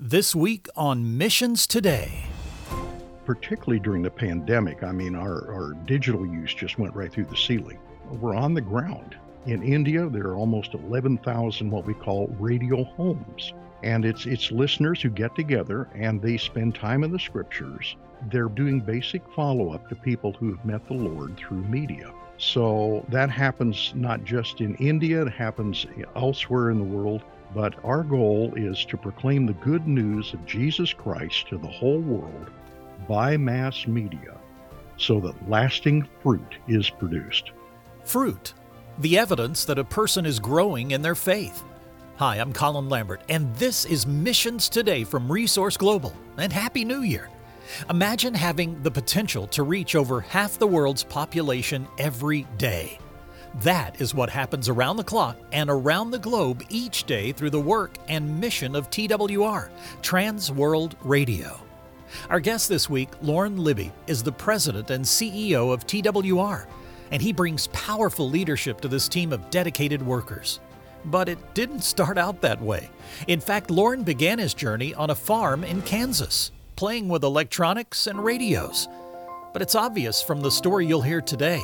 This week on Missions Today. Particularly during the pandemic, I mean, our, our digital use just went right through the ceiling. We're on the ground. In India, there are almost 11,000 what we call radio homes. And it's, it's listeners who get together and they spend time in the scriptures. They're doing basic follow up to people who have met the Lord through media. So that happens not just in India, it happens elsewhere in the world. But our goal is to proclaim the good news of Jesus Christ to the whole world by mass media so that lasting fruit is produced. Fruit, the evidence that a person is growing in their faith. Hi, I'm Colin Lambert, and this is Missions Today from Resource Global. And Happy New Year! Imagine having the potential to reach over half the world's population every day. That is what happens around the clock and around the globe each day through the work and mission of TWR, Trans World Radio. Our guest this week, Lauren Libby, is the president and CEO of TWR, and he brings powerful leadership to this team of dedicated workers. But it didn't start out that way. In fact, Lauren began his journey on a farm in Kansas, playing with electronics and radios. But it's obvious from the story you'll hear today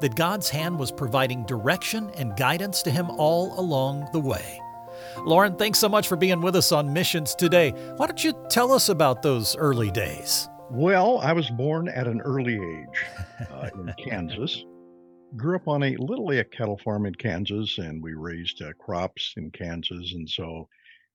that God's hand was providing direction and guidance to him all along the way. Lauren, thanks so much for being with us on Missions today. Why don't you tell us about those early days? Well, I was born at an early age uh, in Kansas. Grew up on a little a cattle farm in Kansas, and we raised uh, crops in Kansas. And so,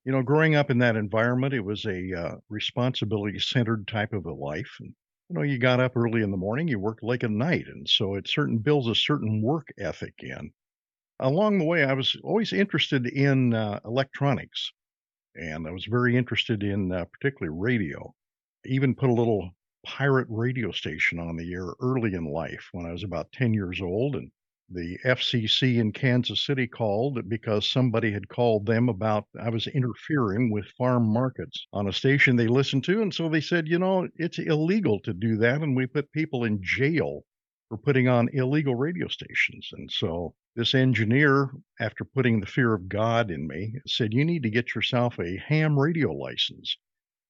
you know, growing up in that environment, it was a uh, responsibility centered type of a life. And you know, you got up early in the morning, you worked late at night. And so it certain builds a certain work ethic in. Along the way, I was always interested in uh, electronics and I was very interested in uh, particularly radio. Even put a little pirate radio station on the air early in life when I was about 10 years old. And the FCC in Kansas City called because somebody had called them about I was interfering with farm markets on a station they listened to. And so they said, you know, it's illegal to do that. And we put people in jail for putting on illegal radio stations. And so this engineer, after putting the fear of God in me, said, you need to get yourself a ham radio license.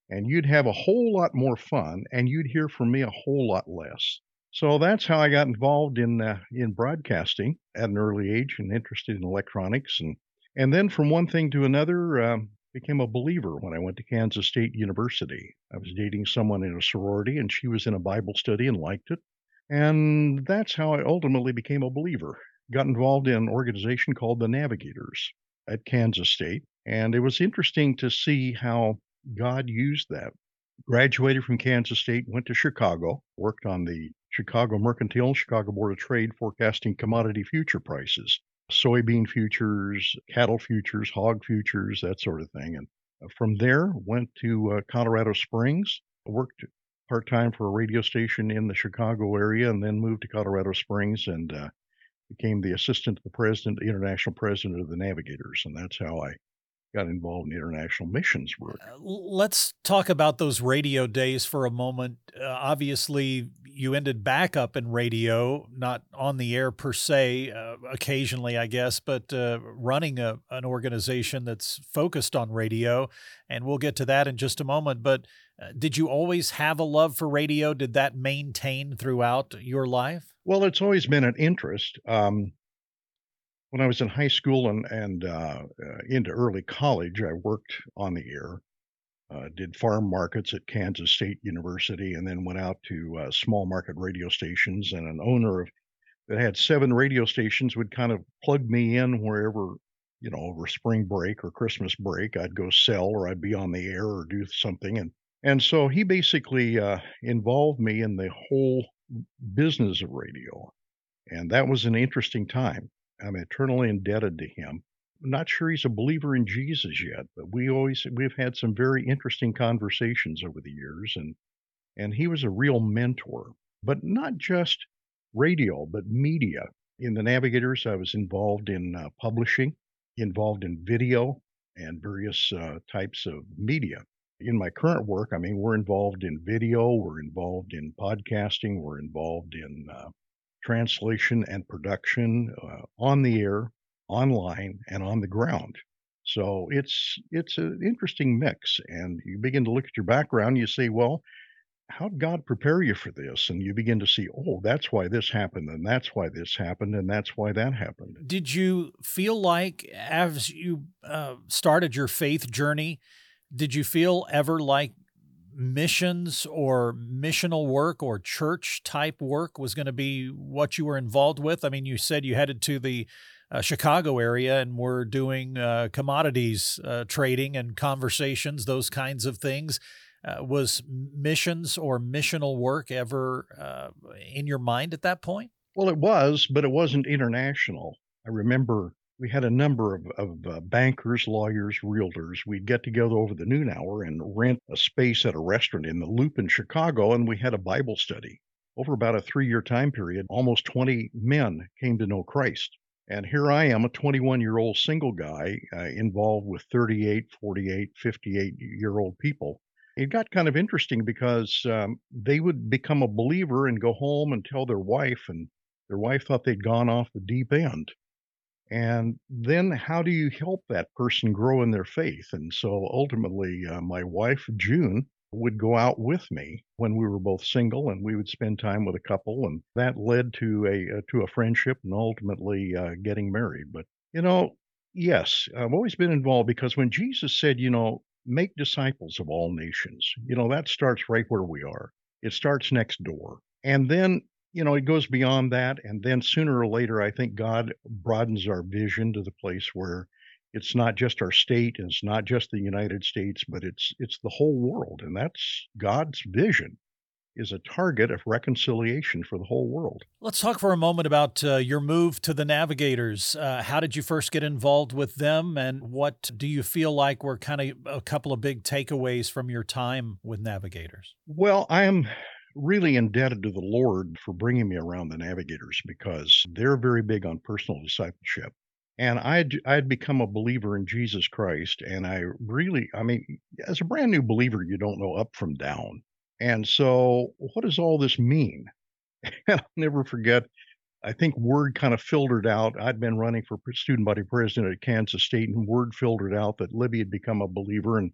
And you'd have a whole lot more fun and you'd hear from me a whole lot less. So that's how I got involved in uh, in broadcasting at an early age and interested in electronics and and then from one thing to another um, became a believer when I went to Kansas State University. I was dating someone in a sorority and she was in a Bible study and liked it. And that's how I ultimately became a believer. Got involved in an organization called the Navigators at Kansas State. And it was interesting to see how God used that. Graduated from Kansas State, went to Chicago, worked on the Chicago Mercantile and Chicago Board of Trade forecasting commodity future prices, soybean futures, cattle futures, hog futures, that sort of thing. And uh, from there, went to uh, Colorado Springs, worked part time for a radio station in the Chicago area, and then moved to Colorado Springs and uh, became the assistant to the president, the international president of the Navigators. And that's how I got involved in international missions work. Uh, let's talk about those radio days for a moment. Uh, obviously, you ended back up in radio, not on the air per se, uh, occasionally, I guess, but uh, running a, an organization that's focused on radio. And we'll get to that in just a moment. But uh, did you always have a love for radio? Did that maintain throughout your life? Well, it's always been an interest. Um, when I was in high school and and uh, uh, into early college, I worked on the air, uh, did farm markets at Kansas State University, and then went out to uh, small market radio stations. And an owner of that had seven radio stations would kind of plug me in wherever, you know, over spring break or Christmas break, I'd go sell or I'd be on the air or do something. And and so he basically uh, involved me in the whole business of radio, and that was an interesting time I'm eternally indebted to him. I'm not sure he's a believer in Jesus yet, but we always we've had some very interesting conversations over the years, and and he was a real mentor. But not just radio, but media. In the Navigators, I was involved in uh, publishing, involved in video, and various uh, types of media. In my current work, I mean, we're involved in video, we're involved in podcasting, we're involved in uh, translation and production uh, on the air, online, and on the ground. So it's it's an interesting mix, and you begin to look at your background. You say, well, how did God prepare you for this? And you begin to see, oh, that's why this happened, and that's why this happened, and that's why that happened. Did you feel like, as you uh, started your faith journey, did you feel ever like missions or missional work or church type work was going to be what you were involved with? I mean, you said you headed to the uh, Chicago area and were doing uh, commodities uh, trading and conversations, those kinds of things. Uh, was missions or missional work ever uh, in your mind at that point? Well, it was, but it wasn't international. I remember we had a number of, of uh, bankers, lawyers, realtors. We'd get together over the noon hour and rent a space at a restaurant in the Loop in Chicago, and we had a Bible study. Over about a three year time period, almost 20 men came to know Christ. And here I am, a 21 year old single guy uh, involved with 38, 48, 58 year old people it got kind of interesting because um, they would become a believer and go home and tell their wife, and their wife thought they'd gone off the deep end. And then, how do you help that person grow in their faith? And so, ultimately, uh, my wife, June, would go out with me when we were both single, and we would spend time with a couple, and that led to a uh, to a friendship, and ultimately uh, getting married. But you know, yes, I've always been involved because when Jesus said, you know, make disciples of all nations. You know, that starts right where we are. It starts next door. And then, you know, it goes beyond that. And then sooner or later, I think God broadens our vision to the place where it's not just our state and it's not just the United States, but it's it's the whole world. And that's God's vision is a target of reconciliation for the whole world. Let's talk for a moment about uh, your move to the Navigators. Uh, how did you first get involved with them, and what do you feel like were kind of a couple of big takeaways from your time with Navigators? Well, I am really indebted to the Lord for bringing me around the Navigators because they're very big on personal discipleship. And I'd I'd become a believer in Jesus Christ, and I really, I mean, as a brand new believer, you don't know up from down and so, what does all this mean? I'll never forget. I think word kind of filtered out. I'd been running for student body president at Kansas State, and word filtered out that Libby had become a believer. And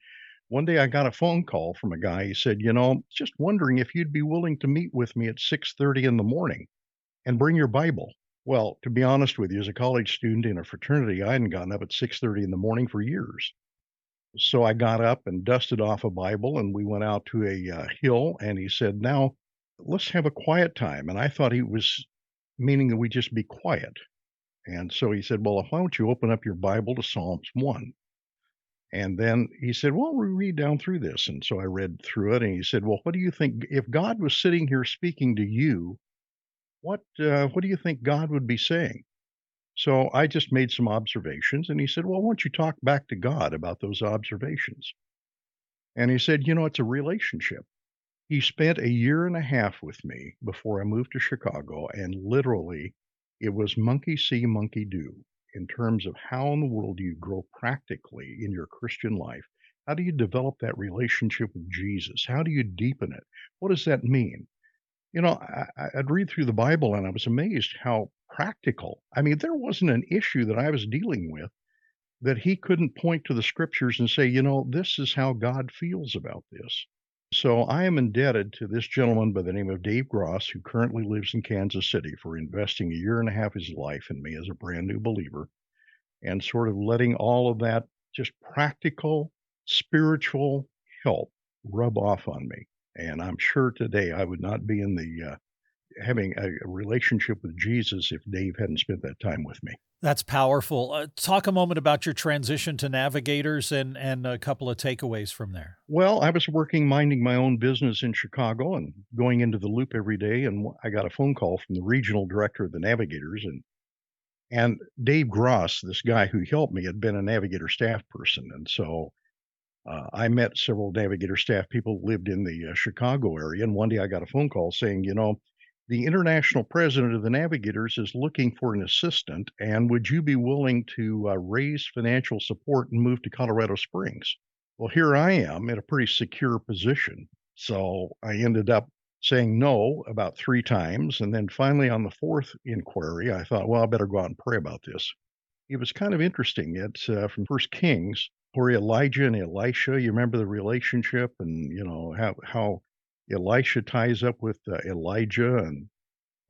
one day I got a phone call from a guy. He said, "You know, just wondering if you'd be willing to meet with me at 6:30 in the morning, and bring your Bible." Well, to be honest with you, as a college student in a fraternity, I hadn't gotten up at 6:30 in the morning for years. So I got up and dusted off a Bible, and we went out to a uh, hill. And he said, "Now, let's have a quiet time." And I thought he was meaning that we just be quiet. And so he said, "Well, why don't you open up your Bible to Psalms one?" And then he said, "Well, we read down through this." And so I read through it, and he said, "Well, what do you think if God was sitting here speaking to you? What uh, what do you think God would be saying?" So I just made some observations, and he said, Well, why don't you talk back to God about those observations? And he said, You know, it's a relationship. He spent a year and a half with me before I moved to Chicago, and literally it was monkey see, monkey do in terms of how in the world do you grow practically in your Christian life? How do you develop that relationship with Jesus? How do you deepen it? What does that mean? You know, I, would read through the Bible and I was amazed how practical. I mean, there wasn't an issue that I was dealing with that he couldn't point to the scriptures and say, you know, this is how God feels about this. So I am indebted to this gentleman by the name of Dave Gross, who currently lives in Kansas City, for investing a year and a half of his life in me as a brand new believer and sort of letting all of that just practical, spiritual help rub off on me. And I'm sure today I would not be in the uh, having a, relationship with Jesus if Dave hadn't spent that time with me. That's powerful. Uh, talk a moment about your transition to navigators and and a couple of takeaways from there. Well, I was working minding my own business in Chicago and going into the loop every day and I got a phone call from the regional director of the navigators and and Dave Gross, this guy who helped me, had been a navigator staff person and so uh, I met several navigator staff people lived in the uh, Chicago area, and one day I got a phone call saying, you know, the international president of the Navigators is looking for an assistant, and would you be willing to uh, raise financial support and move to Colorado Springs? Well, here I am in a pretty secure position. So I ended up saying no about three times. And then finally, on the fourth inquiry, I thought, well, I better go out and pray about this. It was kind of interesting. It's uh, from First Kings, where Elijah and Elisha. You remember the relationship, and you know how how Elisha ties up with uh, Elijah, and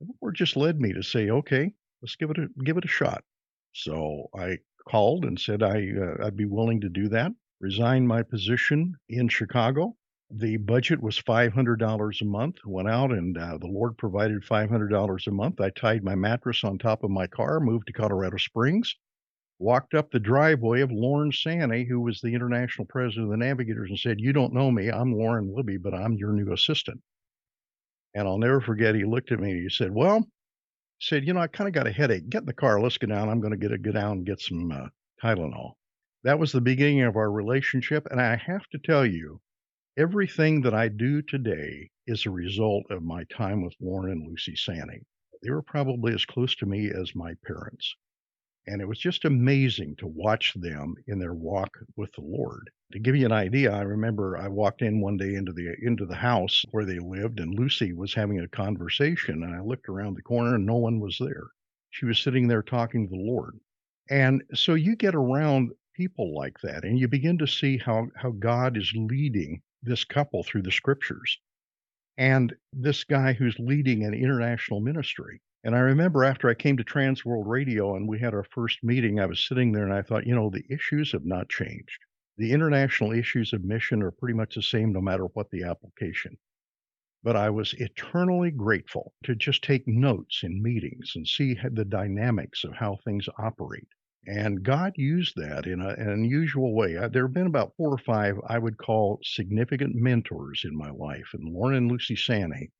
the Lord just led me to say, okay, let's give it a give it a shot. So I called and said I uh, I'd be willing to do that. Resigned my position in Chicago. The budget was $500 a month. Went out and uh, the Lord provided $500 a month. I tied my mattress on top of my car, moved to Colorado Springs, walked up the driveway of Lorne Sanny, who was the international president of the Navigators, and said, You don't know me. I'm Lauren Libby, but I'm your new assistant. And I'll never forget, he looked at me and he said, Well, he said, You know, I kind of got a headache. Get in the car. Let's go down. I'm going to get a go down and get some uh, Tylenol. That was the beginning of our relationship. And I have to tell you, everything that I do today is a result of my time with Lorne and Lucy Sanny. They were probably as close to me as my parents. And it was just amazing to watch them in their walk with the Lord. To give you an idea, I remember I walked in one day into the into the house where they lived and Lucy was having a conversation and I looked around the corner and no one was there. She was sitting there talking to the Lord. And so you get around people like that and you begin to see how how God is leading this couple through the scriptures and this guy who's leading an international ministry and I remember after I came to Trans World Radio and we had our first meeting, I was sitting there and I thought, you know, the issues have not changed. The international issues of mission are pretty much the same no matter what the application. But I was eternally grateful to just take notes in meetings and see the dynamics of how things operate. And God used that in, a, an unusual way. There have been about four or five I would call significant mentors in my life, and Lorne and Lucy Sanny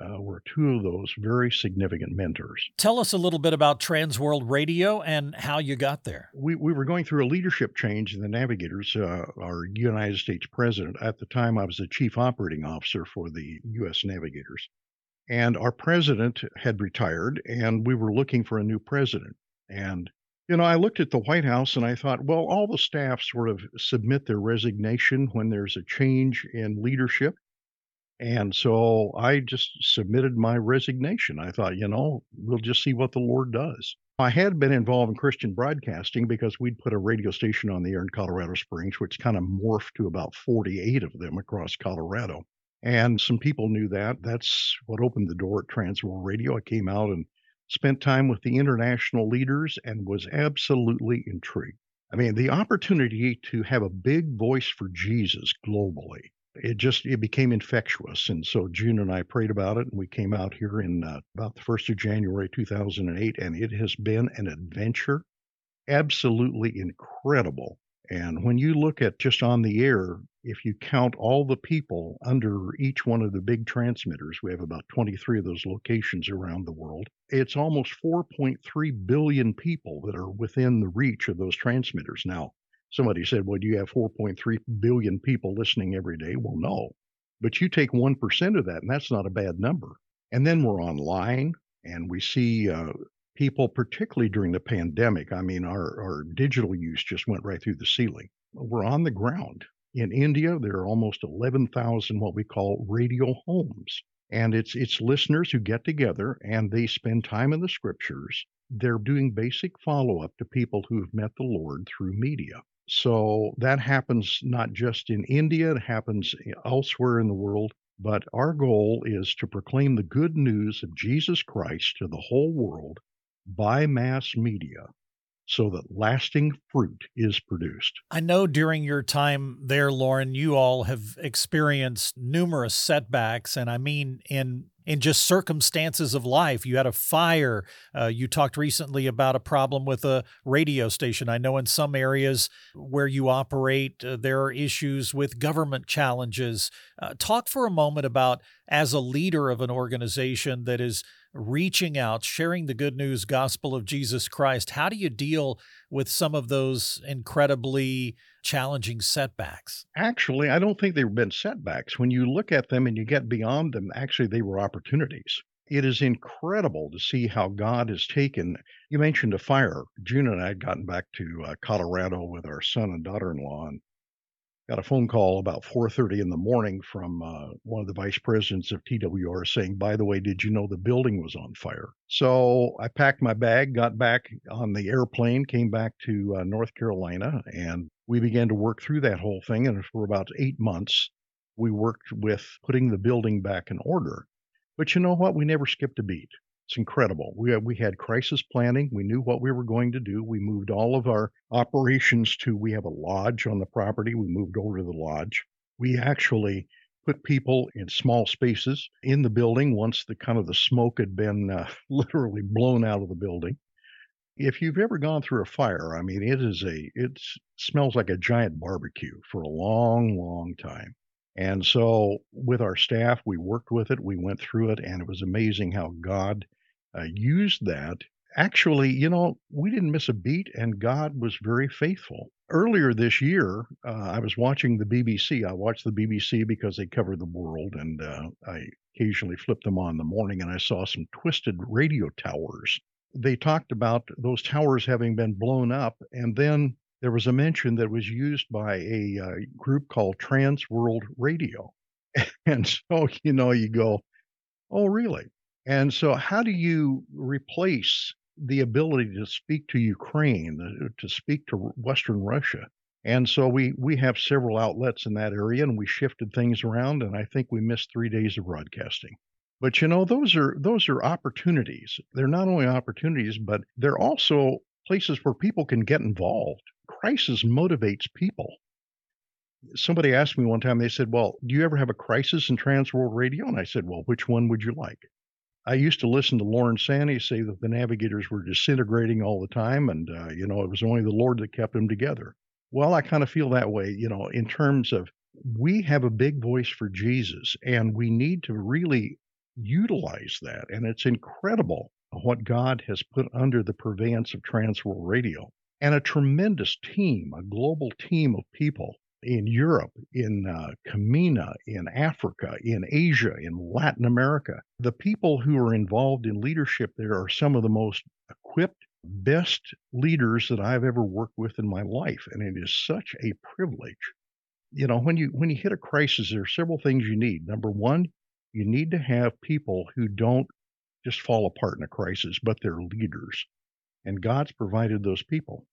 uh, were two of those very significant mentors. Tell us a little bit about Transworld Radio and how you got there. We, we were going through a leadership change in the Navigators. Uh, our United States president, at the time, I was the chief operating officer for the U.S. Navigators. And our president had retired, and we were looking for a new president. And you know, I looked at the White House and I thought, well, all the staff sort of submit their resignation when there's a change in leadership. And so I just submitted my resignation. I thought, you know, we'll just see what the Lord does. I had been involved in Christian broadcasting because we'd put a radio station on the air in Colorado Springs, which kind of morphed to about 48 of them across Colorado. And some people knew that. That's what opened the door at Transworld Radio. I came out and spent time with the international leaders and was absolutely intrigued. I mean, the opportunity to have a big voice for Jesus globally it just it became infectious and so june and i prayed about it and we came out here in uh, about the 1st of january 2008 and it has been an adventure absolutely incredible. And when you look at just on the air if you count all the people under each one of the big transmitters we have about 23 of those locations around the world it's almost 4.3 billion people that are within the reach of those transmitters. Now Somebody said, Well, do you have 4.3 billion people listening every day? Well, no. But you take 1% of that, and that's not a bad number. And then we're online and we see uh, people, particularly during the pandemic. I mean, our, our digital use just went right through the ceiling. We're on the ground. In India, there are almost 11,000 what we call radio homes. And it's it's listeners who get together and they spend time in the scriptures. They're doing basic follow-up to people who have met the Lord through media. So that happens not just in India, it happens elsewhere in the world. But our goal is to proclaim the good news of Jesus Christ to the whole world by mass media so that lasting fruit is produced. I know during your time there, Lauren, you all have experienced numerous setbacks, and I mean in in just circumstances of life. You had a fire. Uh, you talked recently about a problem with a radio station. I know in some areas where you operate, uh, there are issues with government challenges. Uh, talk for a moment about, as a leader of an organization that is reaching out, sharing the good news gospel of Jesus Christ. How do you deal with some of those incredibly challenging setbacks? Actually, I don't think they've been setbacks. When you look at them and you get beyond them, actually, they were opportunities. It is incredible to see how God has taken. You mentioned a fire. June and I had gotten back to uh, Colorado with our son and daughter in law, and got a phone call about 4:30 in the morning from uh, one of the vice presidents of TWR saying, "By the way, did you know the building was on fire?" So I packed my bag, got back on the airplane, came back to uh, North Carolina, and we began to work through that whole thing. And for about eight months, we worked with putting the building back in order. But you know what? We never skipped a beat. It's incredible. We had, we had crisis planning. We knew what we were going to do. We moved all of our operations to we have a lodge on the property. We moved over to the lodge. We actually put people in small spaces in the building once the kind of the smoke had been uh, literally blown out of the building. If you've ever gone through a fire, I mean, it is a it smells like a giant barbecue for a long, long time. And so, with our staff, we worked with it, we went through it, and it was amazing how God uh, used that. Actually, you know, we didn't miss a beat, and God was very faithful. Earlier this year, uh, I was watching the BBC. I watched the BBC because they cover the world, and uh, I occasionally flipped them on in the morning, and I saw some twisted radio towers. They talked about those towers having been blown up, and then there was a mention that was used by a uh, group called Trans World Radio. And so, you know, you go, oh, really? And so, how do you replace the ability to speak to Ukraine, uh, to speak to Western Russia? And so we we have several outlets in that area, and we shifted things around, and I think we missed three days of broadcasting. But you know, those are those are opportunities. They're not only opportunities, but they're also places where people can get involved. Crisis motivates people. Somebody asked me one time, they said, Well, do you ever have a crisis in Trans World Radio? And I said, Well, which one would you like? I used to listen to Lorne Sanny say that the navigators were disintegrating all the time, and uh, you know it was only the Lord that kept them together. Well, I kind of feel that way, you know, in terms of we have a big voice for Jesus, and we need to really utilize that. And it's incredible what God has put under the purveyance of Transworld Radio, and a tremendous team, a global team of people in Europe, in uh, CAMENA, in Africa, in Asia, in Latin America. The people who are involved in leadership there are some of the most equipped, best leaders that I've ever worked with in my life, and it is such a privilege. You know, when you when you hit a crisis, there are several things you need. Number one, you need to have people who don't just fall apart in a crisis, but they're leaders. And God's provided those people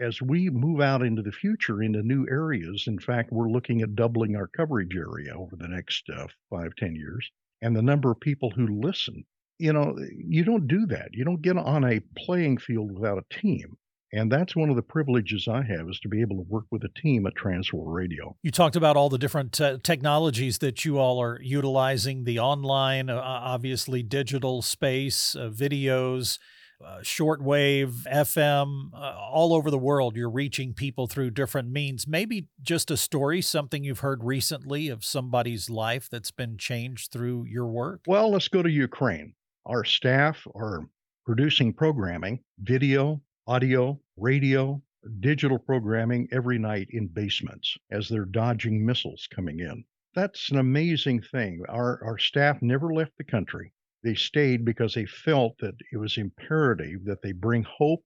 as we move out into the future into new areas, in fact, we're looking at doubling our coverage area over the next uh, five, ten years. And the number of people who listen, you know, you don't do that. You don't get on a playing field without a team. And that's one of the privileges I have is to be able to work with a team at Transworld Radio. You talked about all the different uh, technologies that you all are utilizing the online, uh, obviously digital space, uh, videos uh, shortwave, FM, uh, all over the world. You're reaching people through different means. Maybe just a story, something you've heard recently of somebody's life that's been changed through your work? Well, let's go to Ukraine. Our staff are producing programming, video, audio, radio, digital programming every night in basements as they're dodging missiles coming in. That's an amazing thing. Our, our staff never left the country. They stayed because they felt that it was imperative that they bring hope,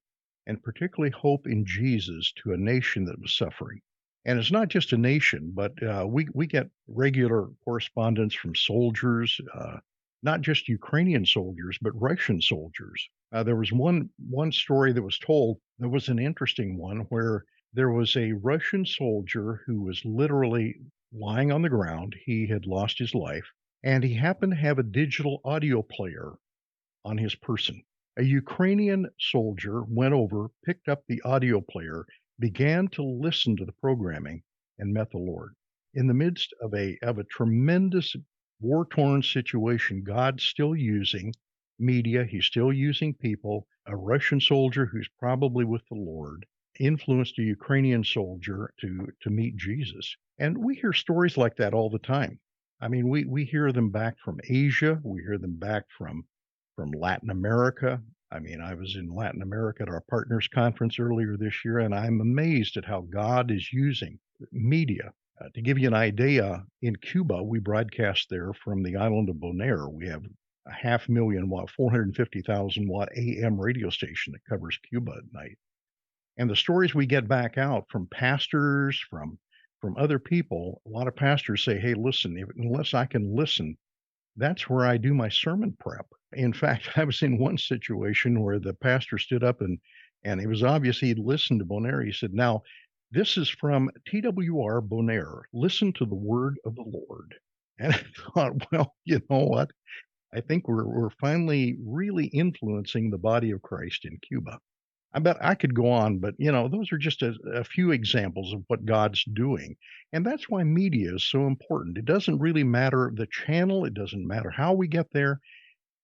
and particularly hope in Jesus, to a nation that was suffering. And it's not just a nation, but uh, we, we get regular correspondence from soldiers, uh, not just Ukrainian soldiers, but Russian soldiers. Uh, there was one, one story that was told, there was an interesting one where there was a Russian soldier who was literally lying on the ground. He had lost his life and he happened to have a digital audio player on his person. A Ukrainian soldier went over, picked up the audio player, began to listen to the programming, and met the Lord. In the midst of a of a tremendous war-torn situation, God's still using media, he's still using people. A Russian soldier who's probably with the Lord influenced a Ukrainian soldier to to meet Jesus. And we hear stories like that all the time. I mean, we we hear them back from Asia, we hear them back from from Latin America. I mean, I was in Latin America at our partners conference earlier this year, and I'm amazed at how God is using media. Uh, to give you an idea, in Cuba, we broadcast there from the island of Bonaire. We have a half million watt, 450,000 watt AM radio station that covers Cuba at night. And the stories we get back out from pastors, from from other people, a lot of pastors say, hey, listen, if, unless I can listen, that's where I do my sermon prep. In fact, I was in one situation where the pastor stood up and and it was obvious he'd listened to Bonaire. He said, Now, this is from TWR Bonaire. Listen to the word of the Lord. And I thought, well, you know what? I think we're, we're finally really influencing the body of Christ in Cuba. I bet I could go on, but you know, those are just a, a, few examples of what God's doing. And that's why media is so important. It doesn't really matter the channel, it doesn't matter how we get there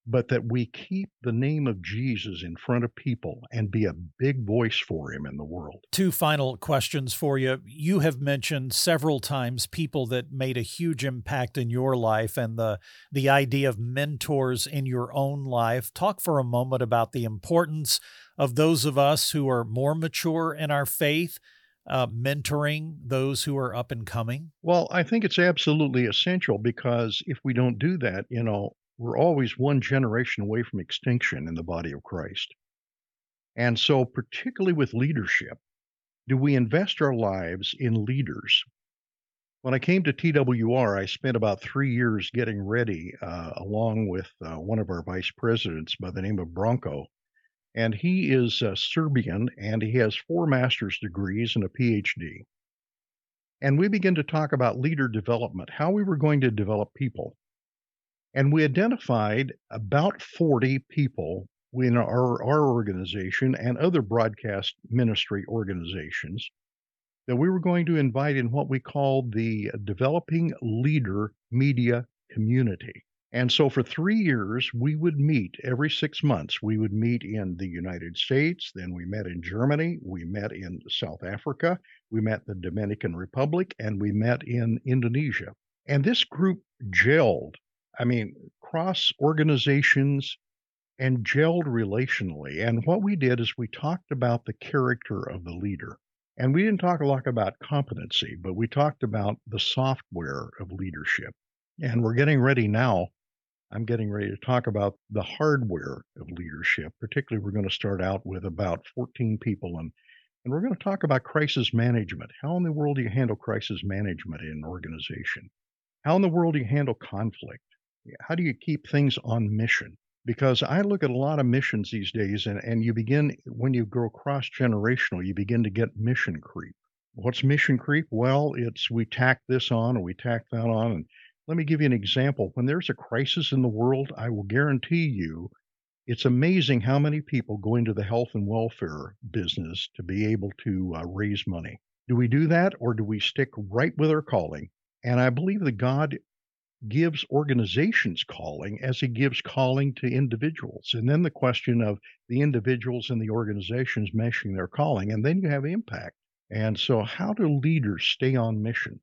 but that we keep the name of Jesus in front of people and be a big voice for him in the world. Two final questions for you. You have mentioned several times people that made a huge impact in your life and the the idea of mentors in your own life. Talk for a moment about the importance of those of us who are more mature in our faith. Uh, mentoring those who are up and coming? Well, I think it's absolutely essential because if we don't do that, you know, we're always one generation away from extinction in the body of Christ. And so, particularly with leadership, do we invest our lives in leaders? When I came to TWR, I spent about three years getting ready, uh, along with uh, one of our vice presidents by the name of Branko. And he is uh, Serbian and he has four master's degrees and a PhD. And we began to talk about leader development, how we were going to develop people. And we identified about 40 people in our, our organization and other broadcast ministry organizations that we were going to invite in what we called the Developing Leader Media Community. And so for three years, we would meet every six months. We would meet in the United States, then we met in Germany, we met in South Africa, we met the Dominican Republic, and we met in Indonesia. And this group gelled I mean, cross organizations and gelled relationally. And what we did is we talked about the character of the leader. And we didn't talk a lot about competency, but we talked about the software of leadership. And we're getting ready now. I'm getting ready to talk about the hardware of leadership. Particularly, we're going to start out with about 14 people and and we're going to talk about crisis management. How in the world do you handle crisis management in an organization? How in the world do you handle conflict? how do you keep things on mission? Because I look at a lot of missions these days, and, and you begin, when you grow cross generational, you begin to get mission creep. What's mission creep? Well, it's we tack this on or we tack that on. And let me give you an example. When there's a crisis in the world, I will guarantee you it's amazing how many people go into the health and welfare business to be able to uh, raise money. Do we do that or do we stick right with our calling? And I believe that God gives organizations calling as he gives calling to individuals. And then the question of the individuals and the organizations meshing their calling, and then you have impact. And so, how do leaders stay on mission?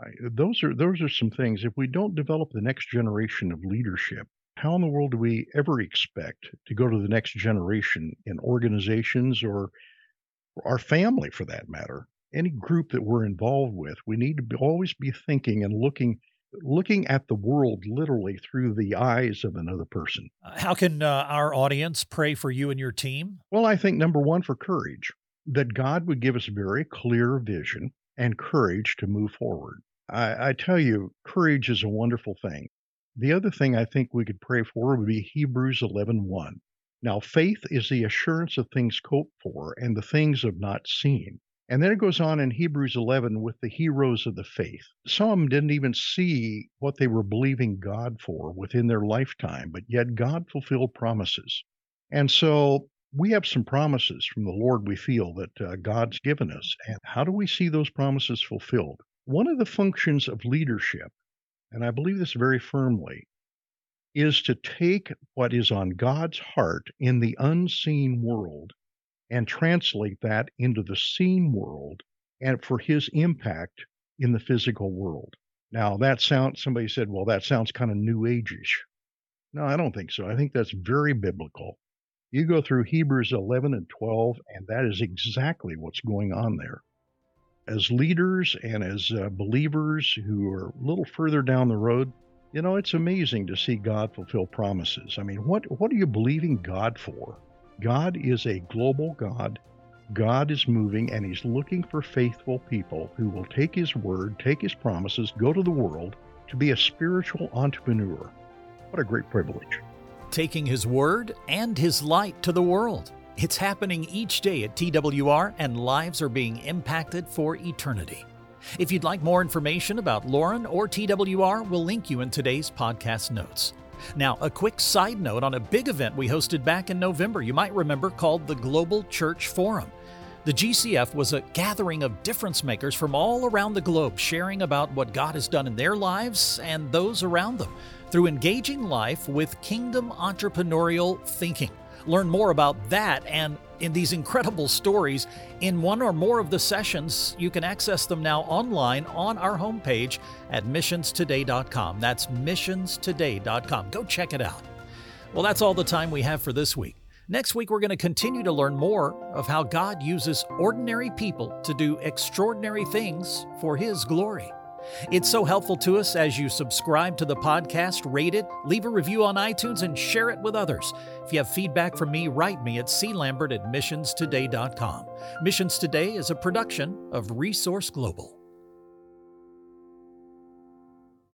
I, those are those are some things. If we don't develop the next generation of leadership, how in the world do we ever expect to go to the next generation in organizations or our family, for that matter? Any group that we're involved with, we need to be, always be thinking and looking looking at the world literally through the eyes of another person. Uh, how can uh, our audience pray for you and your team? Well, I think number one, for courage, that God would give us very clear vision and courage to move forward. I, I tell you, courage is a wonderful thing. The other thing I think we could pray for would be Hebrews 11 1. Now, faith is the assurance of things hoped for and the things of not seen. And then it goes on in Hebrews 11 with the heroes of the faith. Some didn't even see what they were believing God for within their lifetime, but yet God fulfilled promises. And so we have some promises from the Lord we feel that uh, God's given us. And how do we see those promises fulfilled? One of the functions of leadership, and I believe this very firmly, is to take what is on God's heart in the unseen world and translate that into the seen world and for his impact in the physical world. Now, that sounds, somebody said, well, that sounds kind of new ageish. No, I don't think so. I think that's very biblical. You go through Hebrews 11 and 12, and that is exactly what's going on there. As leaders and as uh, believers who are a little further down the road, you know, it's amazing to see God fulfill promises. I mean, what, what are you believing God for? God is a global God God is moving and He's looking for faithful people who will take His word, take His promises, go to the world to be a spiritual entrepreneur. What a great privilege. Taking His word and His light to the world. It's happening each day at TWR, and lives are being impacted for eternity. If you'd like more information about Lauren or TWR, we'll link you in today's podcast notes. Now, a quick side note on a big event we hosted back in November, you might remember, called the Global Church Forum. The GCF was a gathering of difference makers from all around the globe sharing about what God has done in their lives and those around them through engaging life with kingdom entrepreneurial thinking. Learn more about that and in these incredible stories in one or more of the sessions. You can access them now online on our homepage at missionstoday.com. That's missionstoday.com. Go check it out. Well, that's all the time we have for this week. Next week, we're going to continue to learn more of how God uses ordinary people to do extraordinary things for His glory. It's so helpful to us as you subscribe to the podcast, rate it, leave a review on iTunes, and share it with others. If you have feedback from me, write me at clambert at missionstoday.com. Missions Today is a production of Resource Global.